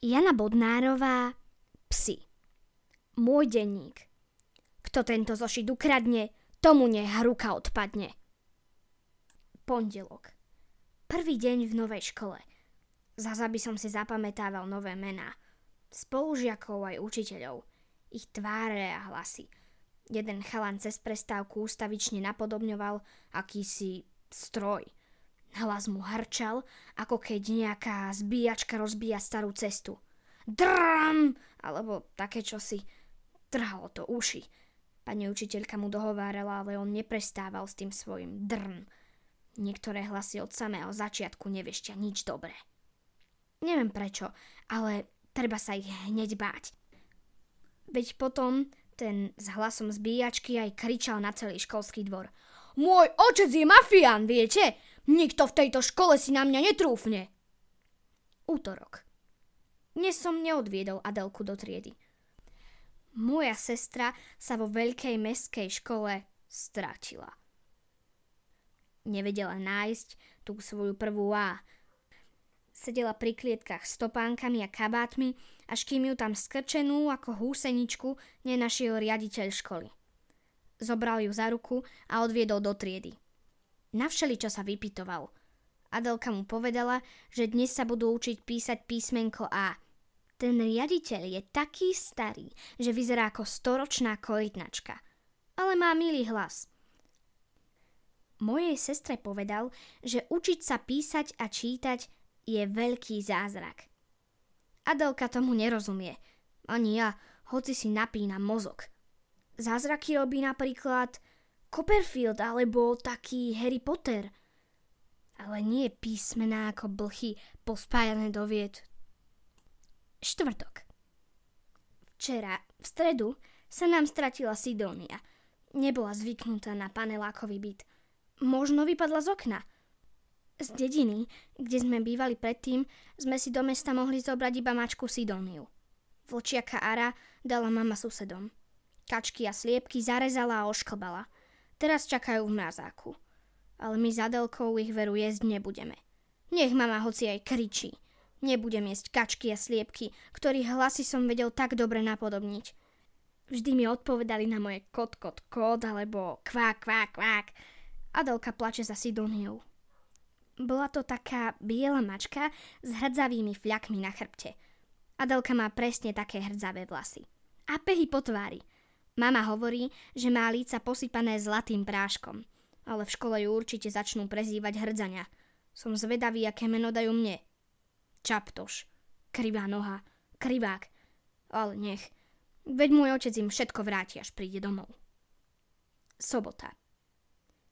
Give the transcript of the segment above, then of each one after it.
Jana Bodnárová, psi. Môj denník. Kto tento zošit ukradne, tomu nech ruka odpadne. Pondelok. Prvý deň v novej škole. Zaza by som si zapamätával nové mená. Spolužiakov aj učiteľov. Ich tváre a hlasy. Jeden chalan cez prestávku ústavične napodobňoval akýsi stroj – Hlas mu harčal, ako keď nejaká zbíjačka rozbíja starú cestu. Drám! Alebo také čosi. Trhalo to uši. Pani učiteľka mu dohovárala, ale on neprestával s tým svojim. Niektoré hlasy od samého začiatku nevešťa nič dobré. Neviem prečo, ale treba sa ich hneď báť. Veď potom ten s hlasom zbíjačky aj kričal na celý školský dvor. Môj otec je mafián, viete? Nikto v tejto škole si na mňa netrúfne. Útorok. Dnes som neodviedol Adelku do triedy. Moja sestra sa vo veľkej meskej škole strátila. Nevedela nájsť tú svoju prvú A. Sedela pri klietkach s topánkami a kabátmi, až kým ju tam skrčenú ako húseničku nenašiel riaditeľ školy. Zobral ju za ruku a odviedol do triedy. Na čo sa vypitoval. Adelka mu povedala, že dnes sa budú učiť písať písmenko A. Ten riaditeľ je taký starý, že vyzerá ako storočná korytnačka. Ale má milý hlas. Mojej sestre povedal, že učiť sa písať a čítať je veľký zázrak. Adelka tomu nerozumie. Ani ja, hoci si napínam mozog. Zázraky robí napríklad Copperfield alebo taký Harry Potter. Ale nie písmená ako blchy pospájané do vied. Štvrtok. Včera, v stredu, sa nám stratila Sidonia. Nebola zvyknutá na panelákový byt. Možno vypadla z okna. Z dediny, kde sme bývali predtým, sme si do mesta mohli zobrať iba mačku Sidoniu. Vlčiaka Ara dala mama susedom. Kačky a sliepky zarezala a ošklbala – Teraz čakajú v mrazáku. Ale my s Adelkou ich veru jesť nebudeme. Nech mama hoci aj kričí. Nebudem jesť kačky a sliepky, ktorých hlasy som vedel tak dobre napodobniť. Vždy mi odpovedali na moje kot, kot, kot alebo kvák, kvák, kvák. Adelka plače za Sidoniou. Bola to taká biela mačka s hrdzavými fľakmi na chrbte. Adelka má presne také hrdzavé vlasy. A pehy po tvári. Mama hovorí, že má líca posypané zlatým práškom, ale v škole ju určite začnú prezývať hrdzania. Som zvedavý, aké meno dajú mne. Čaptoš, krivá noha, krivák, ale nech. Veď môj otec im všetko vráti, až príde domov. Sobota.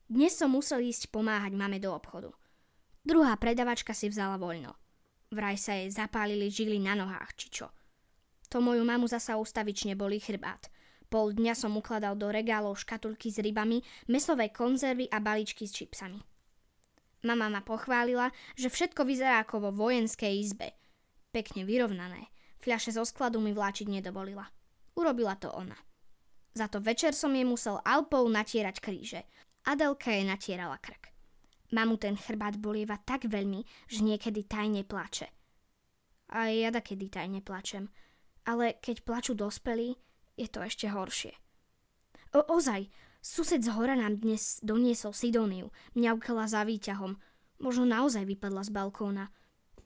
Dnes som musel ísť pomáhať mame do obchodu. Druhá predavačka si vzala voľno. Vraj sa jej zapálili žily na nohách, či čo. To moju mamu zasa ustavične boli chrbát – Pol dňa som ukladal do regálov škatulky s rybami, mesové konzervy a balíčky s čipsami. Mama ma pochválila, že všetko vyzerá ako vo vojenskej izbe. Pekne vyrovnané. Fľaše zo skladu mi vláčiť nedovolila. Urobila to ona. Za to večer som jej musel Alpou natierať kríže. Adelka jej natierala krk. Mamu ten chrbát bolieva tak veľmi, že niekedy tajne plače. A ja kedy tajne plačem. Ale keď plačú dospelí, je to ešte horšie. O, ozaj, sused z hora nám dnes doniesol Sidóniu, mňaukala za výťahom. Možno naozaj vypadla z balkóna.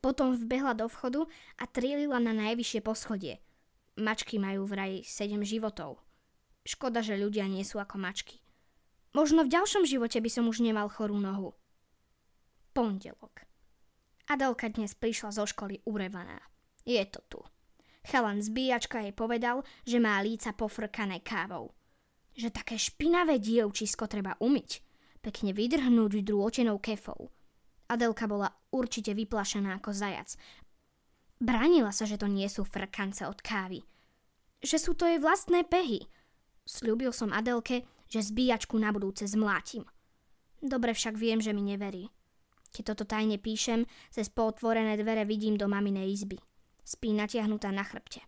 Potom vbehla do vchodu a trilila na najvyššie poschodie. Mačky majú vraj 7 životov. Škoda, že ľudia nie sú ako mačky. Možno v ďalšom živote by som už nemal chorú nohu. Pondelok. Adelka dnes prišla zo školy urevaná. Je to tu. Chalan zbíjačka jej povedal, že má líca pofrkané kávou. Že také špinavé dievčisko treba umyť. Pekne vydrhnúť drôčenou kefou. Adelka bola určite vyplašená ako zajac. Bránila sa, že to nie sú frkance od kávy. Že sú to jej vlastné pehy. Sľúbil som Adelke, že zbíjačku na budúce zmlátim. Dobre však viem, že mi neverí. Keď toto tajne píšem, cez pootvorené dvere vidím do maminej izby. Spí natiahnutá na chrbte.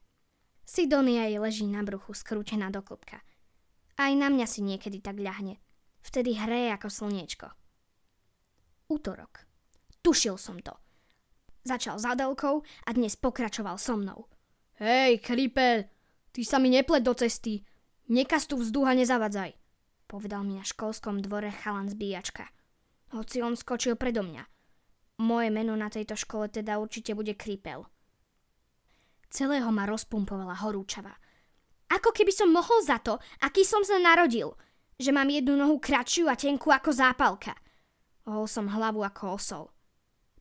Sidonia jej leží na bruchu, skrútená do klopka. Aj na mňa si niekedy tak ľahne. Vtedy hreje ako slniečko. Útorok. Tušil som to. Začal s Adelkou a dnes pokračoval so mnou. Hej, kripel, ty sa mi nepled do cesty. Nekaz tu vzduch a nezavadzaj, povedal mi na školskom dvore chalan zbíjačka. Hoci on skočil predo mňa. Moje meno na tejto škole teda určite bude Kripel. Celého ma rozpumpovala horúčava. Ako keby som mohol za to, aký som sa narodil. Že mám jednu nohu kratšiu a tenkú ako zápalka. Ohol som hlavu ako osol.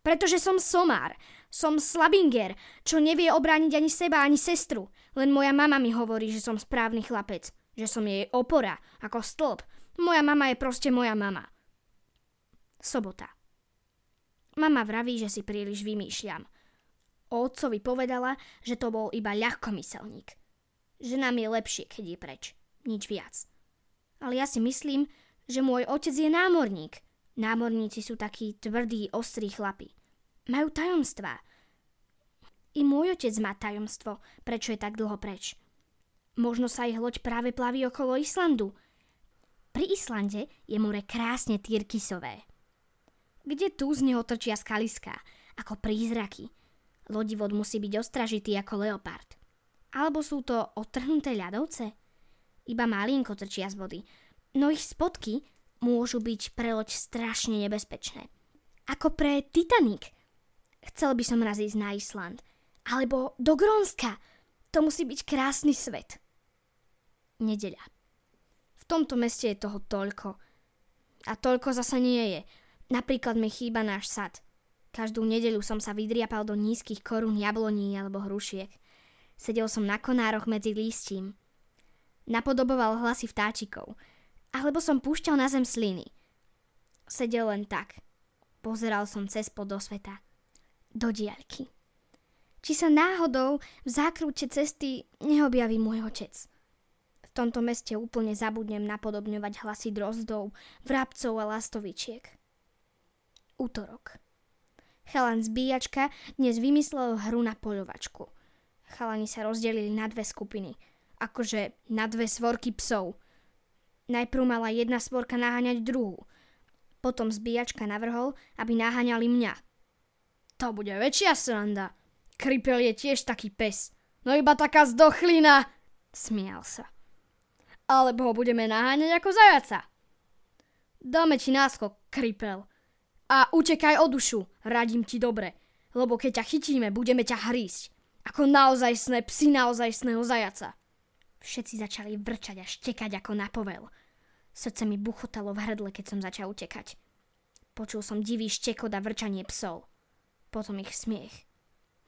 Pretože som somár. Som slabinger, čo nevie obrániť ani seba, ani sestru. Len moja mama mi hovorí, že som správny chlapec. Že som jej opora, ako stĺp. Moja mama je proste moja mama. Sobota. Mama vraví, že si príliš vymýšľam. O otcovi povedala, že to bol iba ľahkomyselník. Že nám je lepšie, keď je preč. Nič viac. Ale ja si myslím, že môj otec je námorník – Námorníci sú takí tvrdí, ostrí chlapi. Majú tajomstvá. I môj otec má tajomstvo, prečo je tak dlho preč. Možno sa ich loď práve plaví okolo Islandu. Pri Islande je more krásne tyrkisové. Kde tu z neho trčia skaliská, ako prízraky. Lodivod musí byť ostražitý ako leopard. Alebo sú to otrhnuté ľadovce? Iba malinko trčia z vody, no ich spodky môžu byť pre loď strašne nebezpečné. Ako pre Titanic. Chcel by som raz ísť na Island. Alebo do Grónska. To musí byť krásny svet. Nedeľa. V tomto meste je toho toľko. A toľko zasa nie je. Napríklad mi chýba náš sad. Každú nedeľu som sa vydriapal do nízkych korún jabloní alebo hrušiek. Sedel som na konároch medzi lístím. Napodoboval hlasy vtáčikov – alebo som púšťal na zem sliny. Sedel len tak. Pozeral som cez pod do sveta. Do diaľky. Či sa náhodou v zákrute cesty neobjaví môj otec. V tomto meste úplne zabudnem napodobňovať hlasy drozdov, vrabcov a lastovičiek. Útorok. Chalan zbíjačka dnes vymyslel hru na poľovačku. Chalani sa rozdelili na dve skupiny. Akože na dve svorky psov – Najprv mala jedna svorka naháňať druhú. Potom zbíjačka navrhol, aby naháňali mňa. To bude väčšia sranda. Kripel je tiež taký pes. No iba taká zdochlina. Smial sa. Alebo ho budeme naháňať ako zajaca. Dáme ti náskok, Kripel. A utekaj o dušu, radím ti dobre. Lebo keď ťa chytíme, budeme ťa hrísť. Ako naozajstné psy naozajstného zajaca. Všetci začali vrčať a štekať ako na povel. Srdce mi buchotalo v hrdle, keď som začal utekať. Počul som divý štekot a vrčanie psov. Potom ich smiech.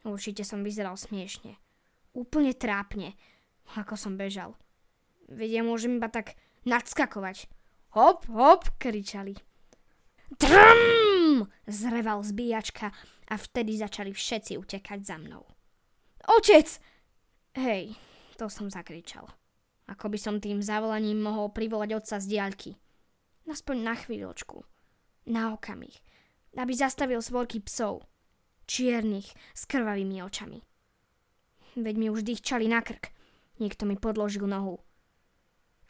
Určite som vyzeral smiešne. Úplne trápne, ako som bežal. Veď ja môžem iba tak nadskakovať. Hop, hop, kričali. Trum! Zreval zbíjačka a vtedy začali všetci utekať za mnou. Otec! Hej, to som zakričal. Ako by som tým zavolaním mohol privolať otca z diaľky. Aspoň na chvíľočku. Na okamih. Aby zastavil svorky psov. Čiernych, s krvavými očami. Veď mi už dýchčali na krk. Niekto mi podložil nohu.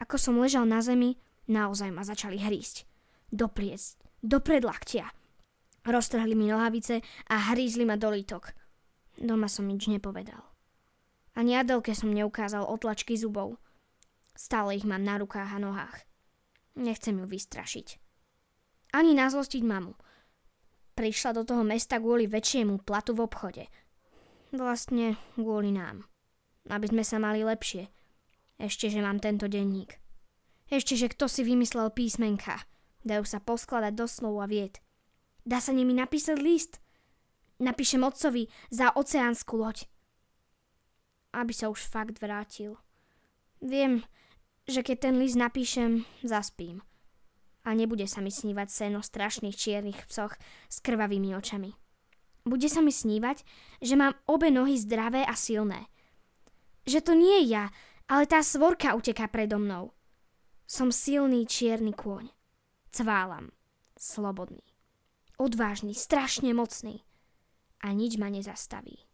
Ako som ležal na zemi, naozaj ma začali hrísť. Do pliec, do predlaktia. Roztrhli mi nohavice a hrízli ma do lítok. Doma som nič nepovedal. Ani Adelke som neukázal otlačky zubov. Stále ich mám na rukách a nohách. Nechcem ju vystrašiť. Ani nazlostiť mamu. Prišla do toho mesta kvôli väčšiemu platu v obchode. Vlastne kvôli nám. Aby sme sa mali lepšie. Ešte, že mám tento denník. Ešte, že kto si vymyslel písmenka. Dajú sa poskladať do slov a vied. Dá sa nimi napísať list. Napíšem otcovi za oceánsku loď aby sa už fakt vrátil. Viem, že keď ten list napíšem, zaspím. A nebude sa mi snívať sen o strašných čiernych psoch s krvavými očami. Bude sa mi snívať, že mám obe nohy zdravé a silné. Že to nie ja, ale tá svorka uteká predo mnou. Som silný čierny kôň. Cválam. Slobodný. Odvážny, strašne mocný. A nič ma nezastaví.